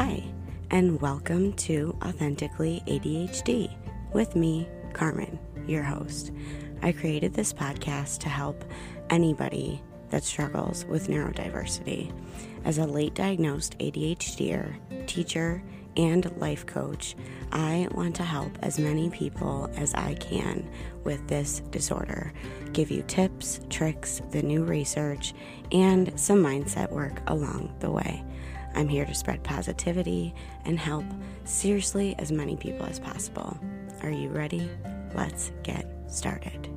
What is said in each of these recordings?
Hi, and welcome to Authentically ADHD with me, Carmen, your host. I created this podcast to help anybody that struggles with neurodiversity. As a late diagnosed ADHDer, teacher, and life coach, I want to help as many people as I can with this disorder. Give you tips, tricks, the new research, and some mindset work along the way. I'm here to spread positivity and help seriously as many people as possible. Are you ready? Let's get started.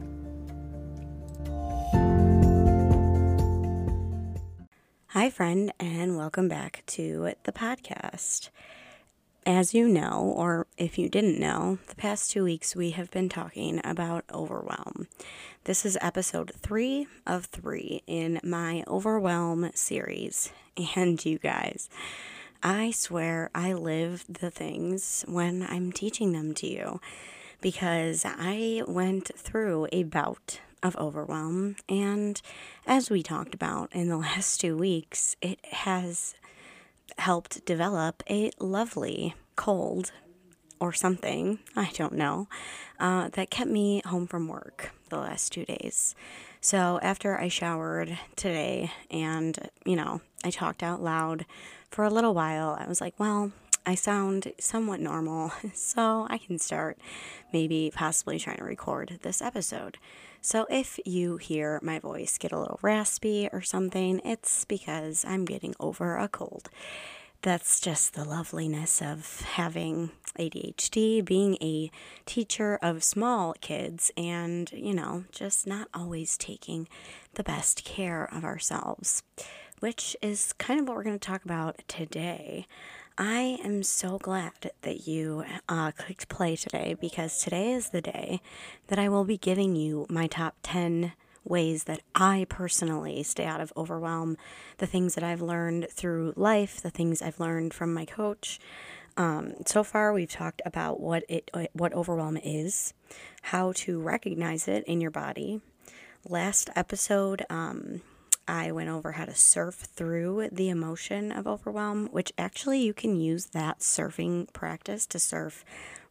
Hi, friend, and welcome back to the podcast. As you know, or if you didn't know, the past two weeks we have been talking about overwhelm. This is episode three of three in my overwhelm series. And you guys, I swear I live the things when I'm teaching them to you because I went through a bout of overwhelm. And as we talked about in the last two weeks, it has helped develop a lovely cold or something, I don't know, uh, that kept me home from work the last two days. So after I showered today and, you know, I talked out loud for a little while, I was like, well, I sound somewhat normal, so I can start maybe possibly trying to record this episode. So if you hear my voice get a little raspy or something, it's because I'm getting over a cold. That's just the loveliness of having ADHD, being a teacher of small kids, and, you know, just not always taking the best care of ourselves, which is kind of what we're going to talk about today. I am so glad that you uh, clicked play today because today is the day that I will be giving you my top 10 ways that I personally stay out of overwhelm, the things that I've learned through life, the things I've learned from my coach. Um, so far, we've talked about what it what overwhelm is, how to recognize it in your body. Last episode, um, I went over how to surf through the emotion of overwhelm, which actually you can use that surfing practice to surf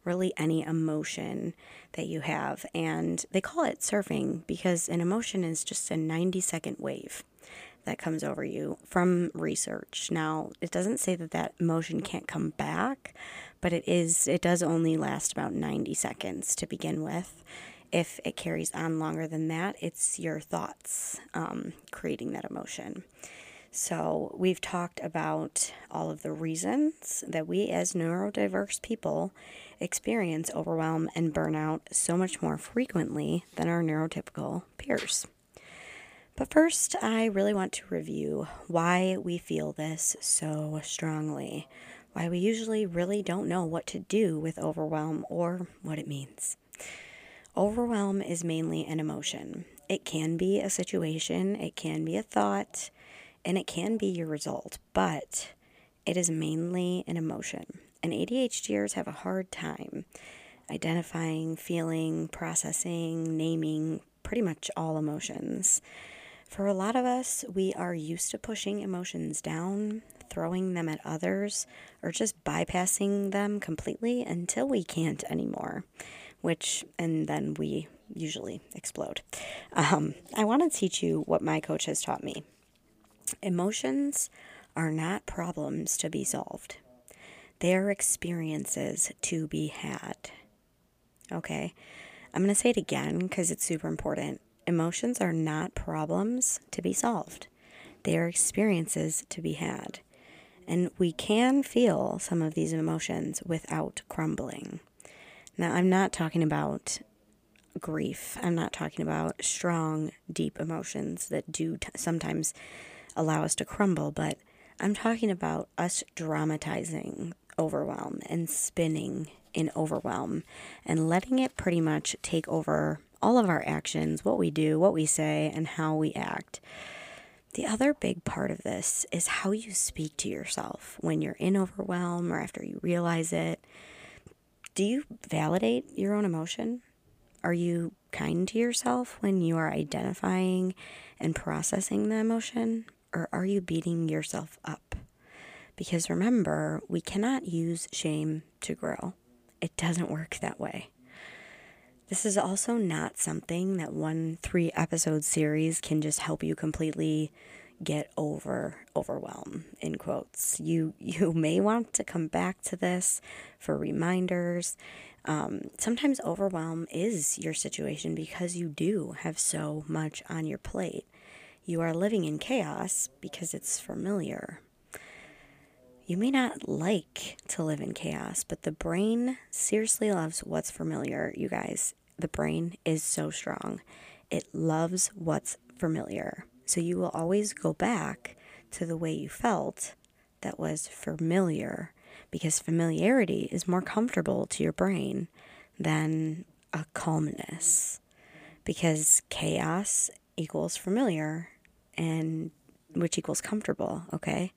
really any emotion that you have. And they call it surfing because an emotion is just a 90 second wave that comes over you from research. Now, it doesn't say that that emotion can't come back, but it is it does only last about 90 seconds to begin with if it carries on longer than that, it's your thoughts um, creating that emotion. So, we've talked about all of the reasons that we as neurodiverse people experience overwhelm and burnout so much more frequently than our neurotypical peers. But first, I really want to review why we feel this so strongly, why we usually really don't know what to do with overwhelm or what it means. Overwhelm is mainly an emotion. It can be a situation, it can be a thought, and it can be your result, but it is mainly an emotion. And ADHDers have a hard time identifying, feeling, processing, naming pretty much all emotions. For a lot of us, we are used to pushing emotions down, throwing them at others, or just bypassing them completely until we can't anymore which, and then we usually explode. Um, I want to teach you what my coach has taught me. Emotions are not problems to be solved, they are experiences to be had. Okay, I'm going to say it again because it's super important. Emotions are not problems to be solved, they are experiences to be had. And we can feel some of these emotions without crumbling. Now, I'm not talking about grief. I'm not talking about strong, deep emotions that do t- sometimes allow us to crumble, but I'm talking about us dramatizing overwhelm and spinning in overwhelm and letting it pretty much take over all of our actions, what we do, what we say, and how we act. The other big part of this is how you speak to yourself when you're in overwhelm or after you realize it. Do you validate your own emotion? Are you kind to yourself when you are identifying and processing the emotion? Or are you beating yourself up? Because remember, we cannot use shame to grow, it doesn't work that way. This is also not something that one three episode series can just help you completely get over overwhelm in quotes. You you may want to come back to this for reminders. Um, sometimes overwhelm is your situation because you do have so much on your plate. You are living in chaos because it's familiar. You may not like to live in chaos, but the brain seriously loves what's familiar, you guys the brain is so strong. It loves what's familiar. So you will always go back to the way you felt that was familiar because familiarity is more comfortable to your brain than a calmness because chaos equals familiar and which equals comfortable, okay?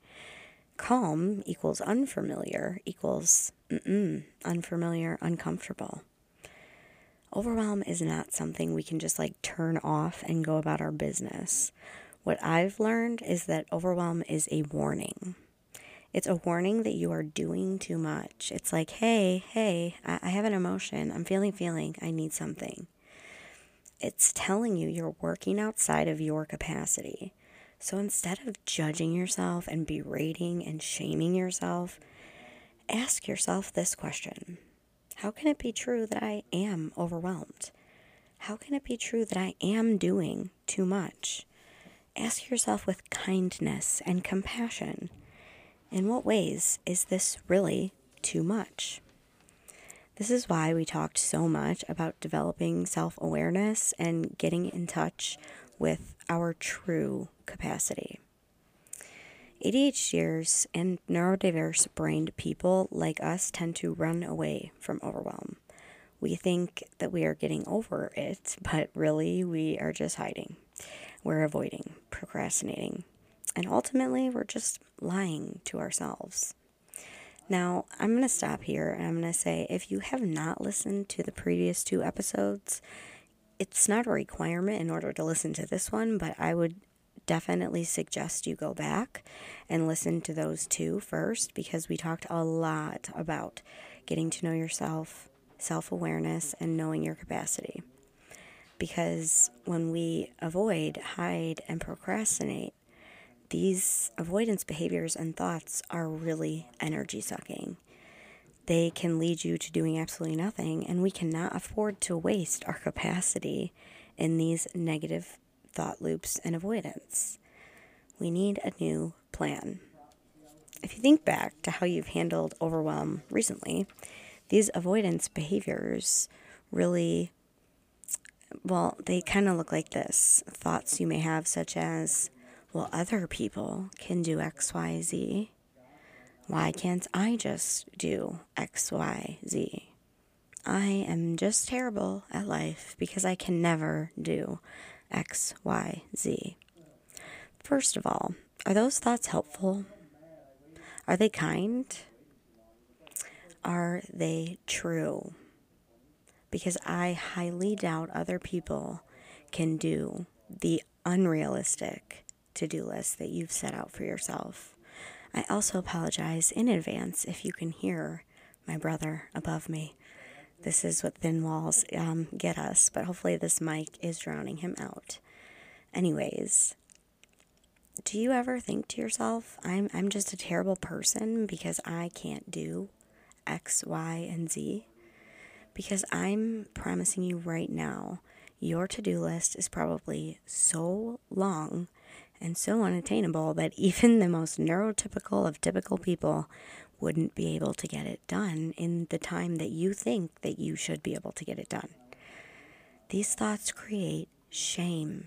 Calm equals unfamiliar equals unfamiliar, uncomfortable overwhelm is not something we can just like turn off and go about our business. What I've learned is that overwhelm is a warning. It's a warning that you are doing too much. It's like, hey, hey, I, have an emotion. I'm feeling, feeling. I need something. It's telling you you're working outside of your capacity. So instead of judging yourself and berating and shaming yourself, ask yourself this question how can it be true that I am overwhelmed? How can it be true that I am doing too much? Ask yourself with kindness and compassion in what ways is this really too much? This is why we talked so much about developing self awareness and getting in touch with our true capacity. ADHDers and neurodiverse brained people like us tend to run away from overwhelm. We think that we are getting over it, but really we are just hiding. We're avoiding, procrastinating, and ultimately we're just lying to ourselves. Now, I'm going to stop here and I'm going to say if you have not listened to the previous two episodes, it's not a requirement in order to listen to this one, but I would definitely suggest you go back and listen to those two first because we talked a lot about getting to know yourself, self awareness, and knowing your capacity. Because when we avoid, hide, and procrastinate, these avoidance behaviors and thoughts are really energy sucking. They can lead you to doing absolutely nothing, and we cannot afford to waste our capacity in these negative thought loops and avoidance. We need a new plan. If you think back to how you've handled overwhelm recently, these avoidance behaviors really, well, they kind of look like this. Thoughts you may have, such as, well, other people can do X, Y, Z. Why can't I just do X, Y, Z? I am just terrible at life because I can never do X, Y, Z. First of all, are those thoughts helpful? Are they kind? Are they true? Because I highly doubt other people can do the unrealistic to do list that you've set out for yourself. I also apologize in advance if you can hear my brother above me. This is what thin walls um, get us, but hopefully this mic is drowning him out. Anyways, do you ever think to yourself, I'm, I'm just a terrible person because I can't do X, Y, and Z? Because I'm promising you right now, your to do list is probably so long and so unattainable that even the most neurotypical of typical people wouldn't be able to get it done in the time that you think that you should be able to get it done. These thoughts create shame.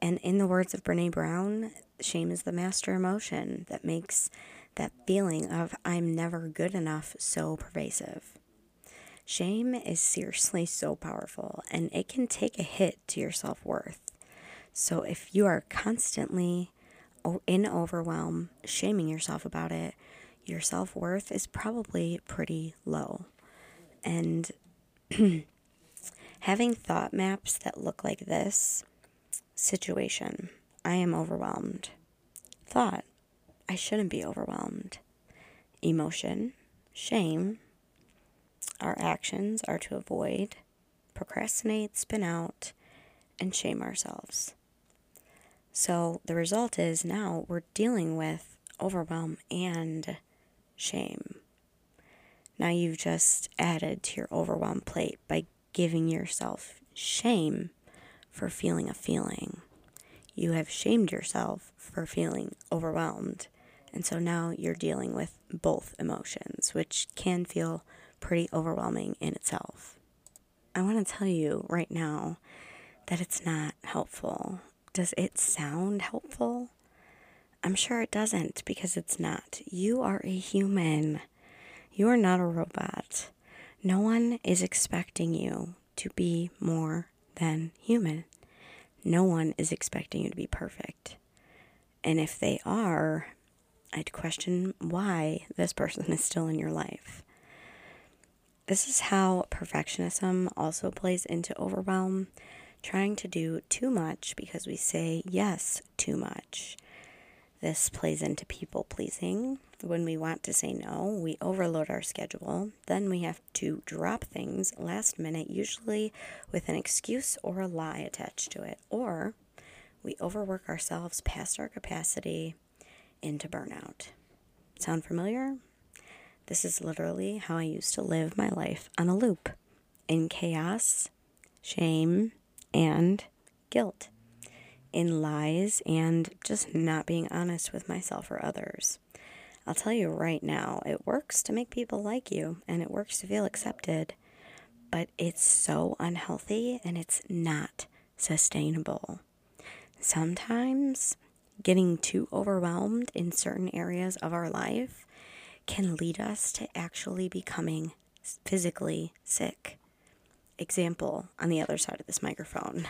And in the words of Brene Brown, shame is the master emotion that makes that feeling of I'm never good enough so pervasive. Shame is seriously so powerful and it can take a hit to your self worth. So if you are constantly in overwhelm, shaming yourself about it, your self worth is probably pretty low. And having thought maps that look like this situation I am overwhelmed. Thought I shouldn't be overwhelmed. Emotion, shame, our actions are to avoid, procrastinate, spin out, and shame ourselves. So the result is now we're dealing with overwhelm and shame. Now you've just added to your overwhelm plate by giving yourself shame for feeling a feeling. You have shamed yourself for feeling overwhelmed. And so now you're dealing with both emotions, which can feel pretty overwhelming in itself. I want to tell you right now that it's not helpful. Does it sound helpful? I'm sure it doesn't because it's not. You are a human. You are not a robot. No one is expecting you to be more than human. No one is expecting you to be perfect. And if they are, I'd question why this person is still in your life. This is how perfectionism also plays into overwhelm, trying to do too much because we say yes too much. This plays into people pleasing. When we want to say no, we overload our schedule. Then we have to drop things last minute, usually with an excuse or a lie attached to it. Or we overwork ourselves past our capacity into burnout. Sound familiar? This is literally how I used to live my life on a loop in chaos, shame, and guilt, in lies, and just not being honest with myself or others. I'll tell you right now, it works to make people like you and it works to feel accepted, but it's so unhealthy and it's not sustainable. Sometimes getting too overwhelmed in certain areas of our life can lead us to actually becoming physically sick. Example on the other side of this microphone.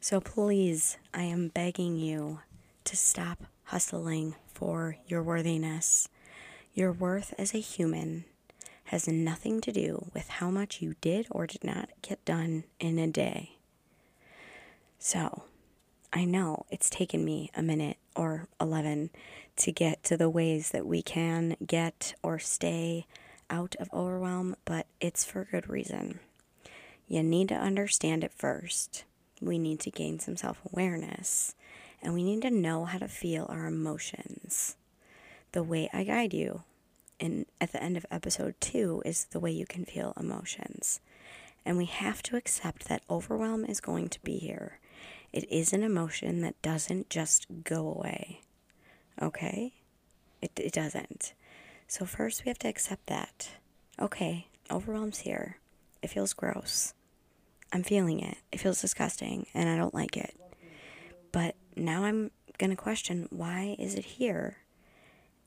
So please, I am begging you to stop hustling for your worthiness. Your worth as a human has nothing to do with how much you did or did not get done in a day. So, I know it's taken me a minute or 11 to get to the ways that we can get or stay out of overwhelm, but it's for good reason. You need to understand it first. We need to gain some self awareness, and we need to know how to feel our emotions. The way I guide you in, at the end of episode two is the way you can feel emotions. And we have to accept that overwhelm is going to be here. It is an emotion that doesn't just go away. Okay? It, it doesn't. So, first, we have to accept that. Okay, overwhelm's here. It feels gross. I'm feeling it. It feels disgusting, and I don't like it. But now I'm going to question why is it here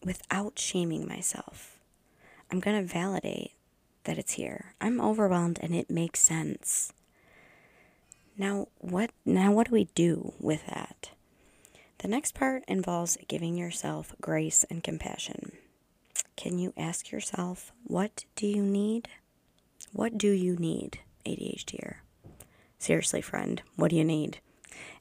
without shaming myself? I'm going to validate that it's here. I'm overwhelmed and it makes sense. Now what now what do we do with that? The next part involves giving yourself grace and compassion. Can you ask yourself, what do you need? What do you need, ADHDer? Seriously, friend, what do you need?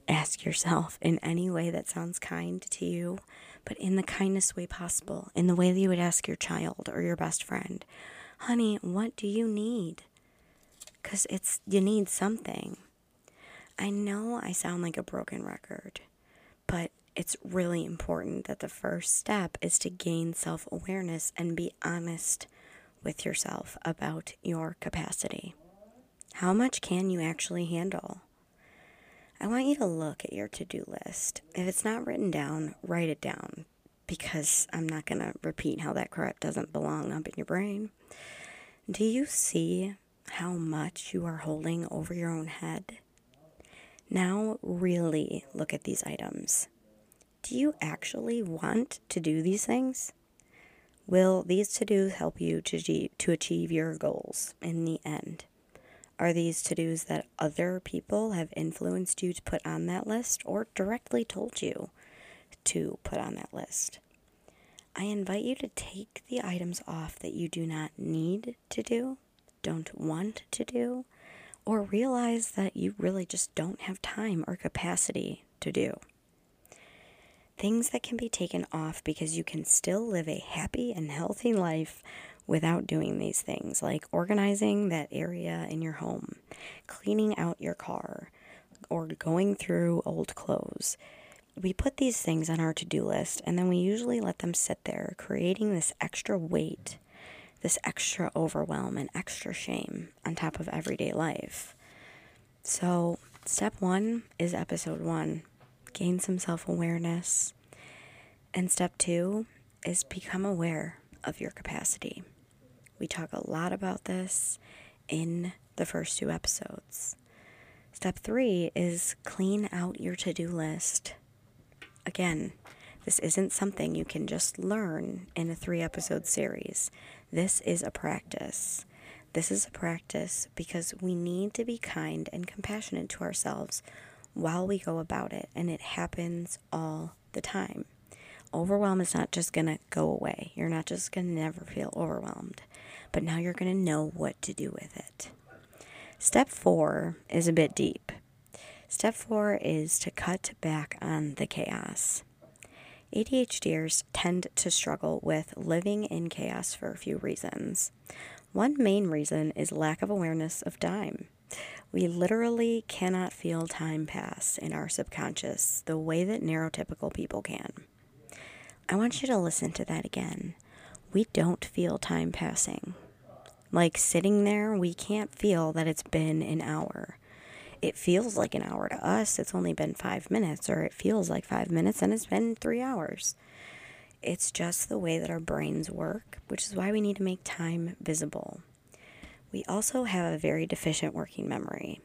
Ask yourself in any way that sounds kind to you, but in the kindest way possible, in the way that you would ask your child or your best friend, honey, what do you need? Because it's, you need something. I know I sound like a broken record, but it's really important that the first step is to gain self awareness and be honest with yourself about your capacity. How much can you actually handle? I want you to look at your to do list. If it's not written down, write it down because I'm not going to repeat how that crap doesn't belong up in your brain. Do you see how much you are holding over your own head? Now, really look at these items. Do you actually want to do these things? Will these to dos help you to achieve, to achieve your goals in the end? Are these to dos that other people have influenced you to put on that list or directly told you to put on that list? I invite you to take the items off that you do not need to do, don't want to do, or realize that you really just don't have time or capacity to do. things that can be taken off because you can still live a happy and healthy life without doing these things, like organizing that area in your home, cleaning out your car, or going through old clothes. We put these things on our to do list and then we usually let them sit there, creating this extra weight, this extra overwhelm, and extra shame on top of everyday life. So, step one is episode one gain some self awareness. And step two is become aware of your capacity. We talk a lot about this in the first two episodes. Step three is clean out your to do list. Again, this isn't something you can just learn in a three episode series. This is a practice. This is a practice because we need to be kind and compassionate to ourselves while we go about it, and it happens all the time. Overwhelm is not just going to go away. You're not just going to never feel overwhelmed, but now you're going to know what to do with it. Step four is a bit deep. Step four is to cut back on the chaos. ADHDers tend to struggle with living in chaos for a few reasons. One main reason is lack of awareness of time. We literally cannot feel time pass in our subconscious the way that neurotypical people can. I want you to listen to that again. We don't feel time passing. Like sitting there, we can't feel that it's been an hour. It feels like an hour to us. It's only been five minutes, or it feels like five minutes and it's been three hours. It's just the way that our brains work, which is why we need to make time visible. We also have a very deficient working memory.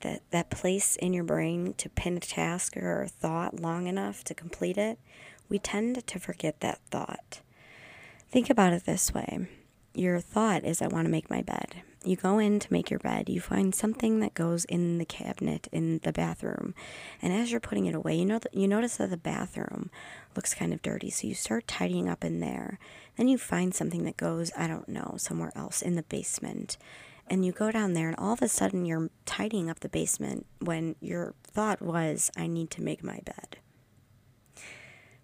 That, that place in your brain to pin a task or a thought long enough to complete it, we tend to forget that thought. Think about it this way your thought is, I want to make my bed. You go in to make your bed, you find something that goes in the cabinet in the bathroom. And as you're putting it away, you know that you notice that the bathroom looks kind of dirty, so you start tidying up in there. Then you find something that goes, I don't know, somewhere else in the basement. And you go down there and all of a sudden you're tidying up the basement when your thought was, I need to make my bed.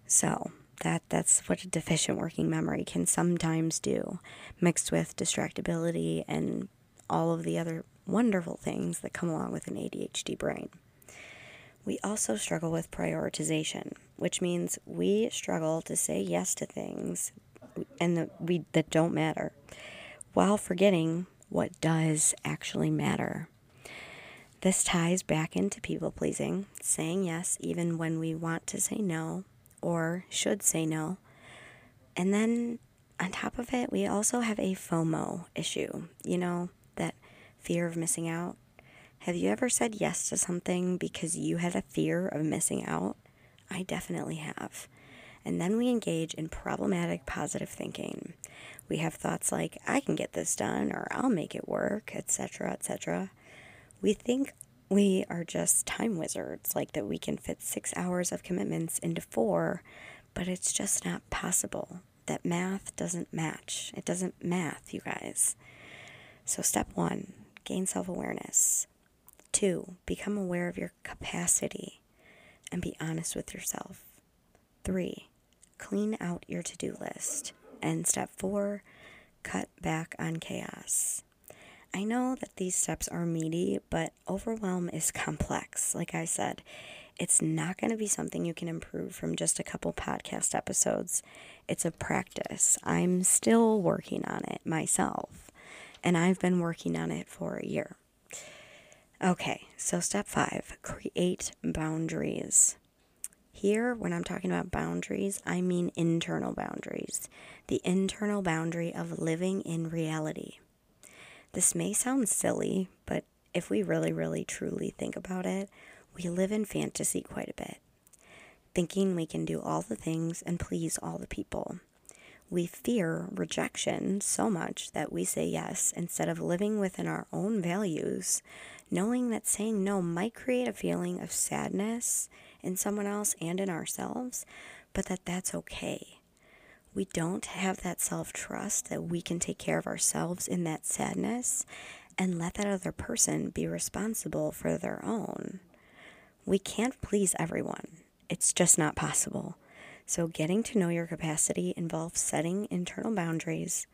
So, that that's what a deficient working memory can sometimes do, mixed with distractibility and all of the other wonderful things that come along with an ADHD brain. We also struggle with prioritization, which means we struggle to say yes to things and we that don't matter while forgetting what does actually matter. This ties back into people pleasing, saying yes even when we want to say no or should say no. And then on top of it, we also have a FOMO issue. You know, that fear of missing out. Have you ever said yes to something because you had a fear of missing out? I definitely have. And then we engage in problematic positive thinking. We have thoughts like, I can get this done, or I'll make it work, etc., etc. We think we are just time wizards, like that we can fit six hours of commitments into four, but it's just not possible. That math doesn't match. It doesn't math, you guys. So, step one gain self awareness. Two, become aware of your capacity and be honest with yourself. Three, clean out your to do list. And step four, cut back on chaos. I know that these steps are meaty, but overwhelm is complex. Like I said, it's not going to be something you can improve from just a couple podcast episodes. It's a practice. I'm still working on it myself, and I've been working on it for a year. Okay, so step five create boundaries. Here, when I'm talking about boundaries, I mean internal boundaries, the internal boundary of living in reality. This may sound silly, but if we really, really, truly think about it, we live in fantasy quite a bit, thinking we can do all the things and please all the people. We fear rejection so much that we say yes instead of living within our own values, knowing that saying no might create a feeling of sadness in someone else and in ourselves, but that that's okay we don't have that self trust that we can take care of ourselves in that sadness and let that other person be responsible for their own. We can't please everyone, it's just not possible. So, getting to know your capacity involves setting internal boundaries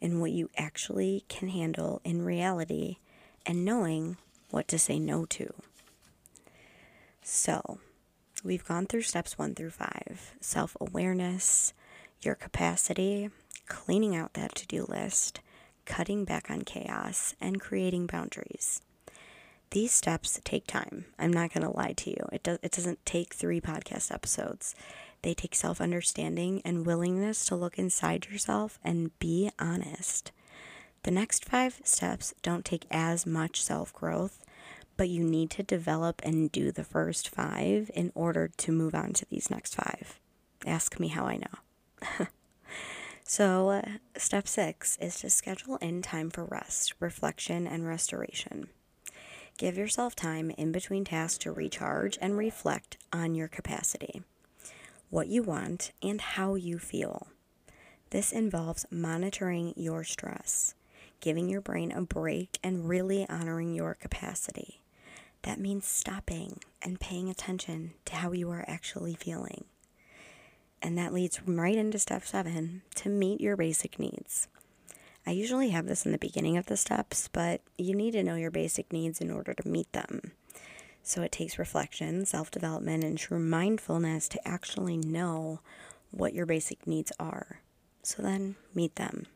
in what you actually can handle in reality and knowing what to say no to. So, we've gone through steps one through five self awareness, your capacity, cleaning out that to do list, cutting back on chaos, and creating boundaries. These steps take time. I'm not going to lie to you. It, does, it doesn't take three podcast episodes. They take self understanding and willingness to look inside yourself and be honest. The next five steps don't take as much self growth, but you need to develop and do the first five in order to move on to these next five. Ask me how I know. so, uh, step six is to schedule in time for rest, reflection, and restoration. Give yourself time in between tasks to recharge and reflect on your capacity what you want, and how you feel. This involves monitoring your stress, giving your brain a break, and really honoring your capacity. That means stopping and paying attention to how you are actually feeling. And that leads right into step seven to meet your basic needs. I usually have this in the beginning of the steps, but you need to know your basic needs in order to meet them. So it takes reflection, self development, and true mindfulness to actually know what your basic needs are. So then meet them.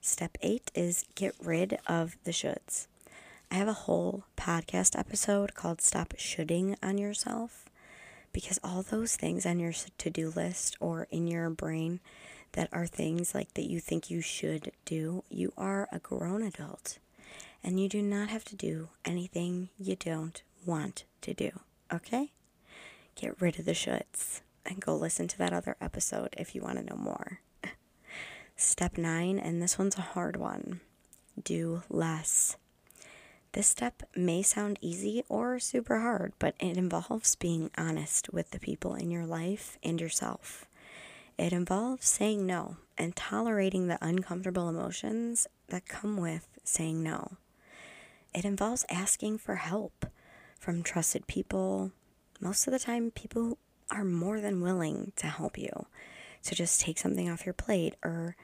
Step eight is get rid of the shoulds. I have a whole podcast episode called Stop Shoulding on Yourself because all those things on your to do list or in your brain that are things like that you think you should do, you are a grown adult and you do not have to do anything you don't want to do. Okay? Get rid of the shoulds and go listen to that other episode if you want to know more. Step nine, and this one's a hard one do less. This step may sound easy or super hard, but it involves being honest with the people in your life and yourself. It involves saying no and tolerating the uncomfortable emotions that come with saying no. It involves asking for help from trusted people. Most of the time, people are more than willing to help you to just take something off your plate, or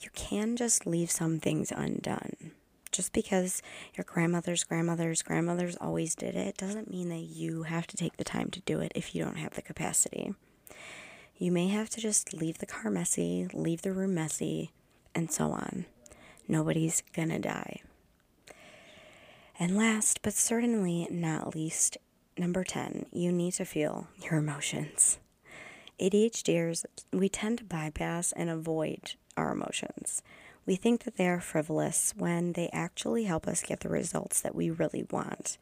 you can just leave some things undone. Just because your grandmother's grandmother's grandmothers always did it doesn't mean that you have to take the time to do it if you don't have the capacity. You may have to just leave the car messy, leave the room messy, and so on. Nobody's gonna die. And last, but certainly not least, number 10, you need to feel your emotions. ADHDers, we tend to bypass and avoid our emotions. We think that they are frivolous when they actually help us get the results that we really want.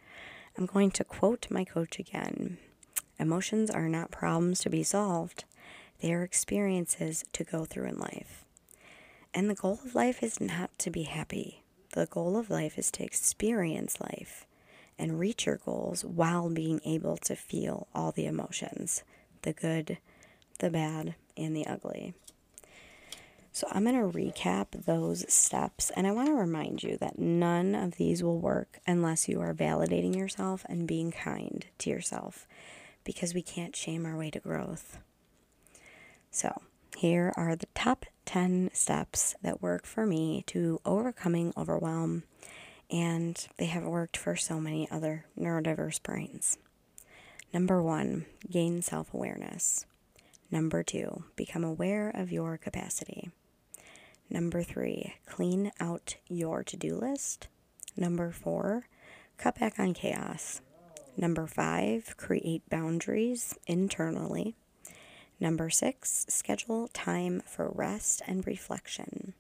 I'm going to quote my coach again Emotions are not problems to be solved, they are experiences to go through in life. And the goal of life is not to be happy. The goal of life is to experience life and reach your goals while being able to feel all the emotions the good, the bad, and the ugly. So, I'm going to recap those steps, and I want to remind you that none of these will work unless you are validating yourself and being kind to yourself because we can't shame our way to growth. So, here are the top 10 steps that work for me to overcoming overwhelm, and they have worked for so many other neurodiverse brains. Number one, gain self awareness. Number two, become aware of your capacity. Number three, clean out your to do list. Number four, cut back on chaos. Number five, create boundaries internally. Number six, schedule time for rest and reflection.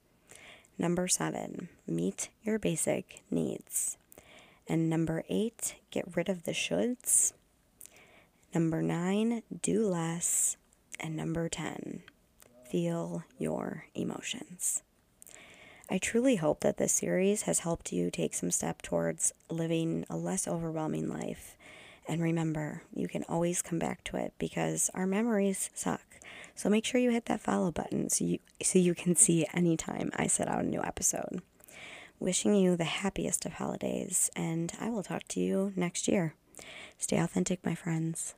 Number seven, meet your basic needs. And number eight, get rid of the shoulds. Number nine, do less. And number 10, feel your emotions. I truly hope that this series has helped you take some step towards living a less overwhelming life and remember, you can always come back to it because our memories suck. So make sure you hit that follow button so you so you can see anytime I set out a new episode. Wishing you the happiest of holidays, and I will talk to you next year. Stay authentic, my friends.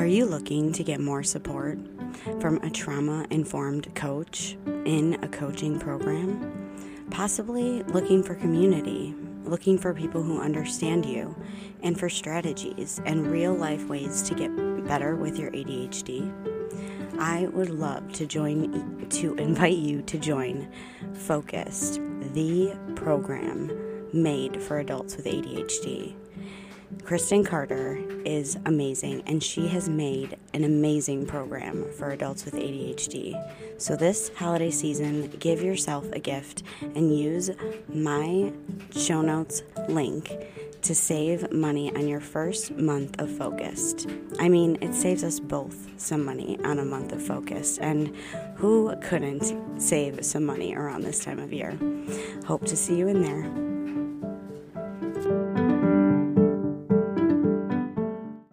Are you looking to get more support from a trauma informed coach in a coaching program? Possibly looking for community, looking for people who understand you, and for strategies and real life ways to get better with your ADHD? I would love to join to invite you to join Focused, the program made for adults with ADHD. Kristen Carter is amazing, and she has made an amazing program for adults with ADHD. So, this holiday season, give yourself a gift and use my show notes link to save money on your first month of Focused. I mean, it saves us both some money on a month of Focused, and who couldn't save some money around this time of year? Hope to see you in there.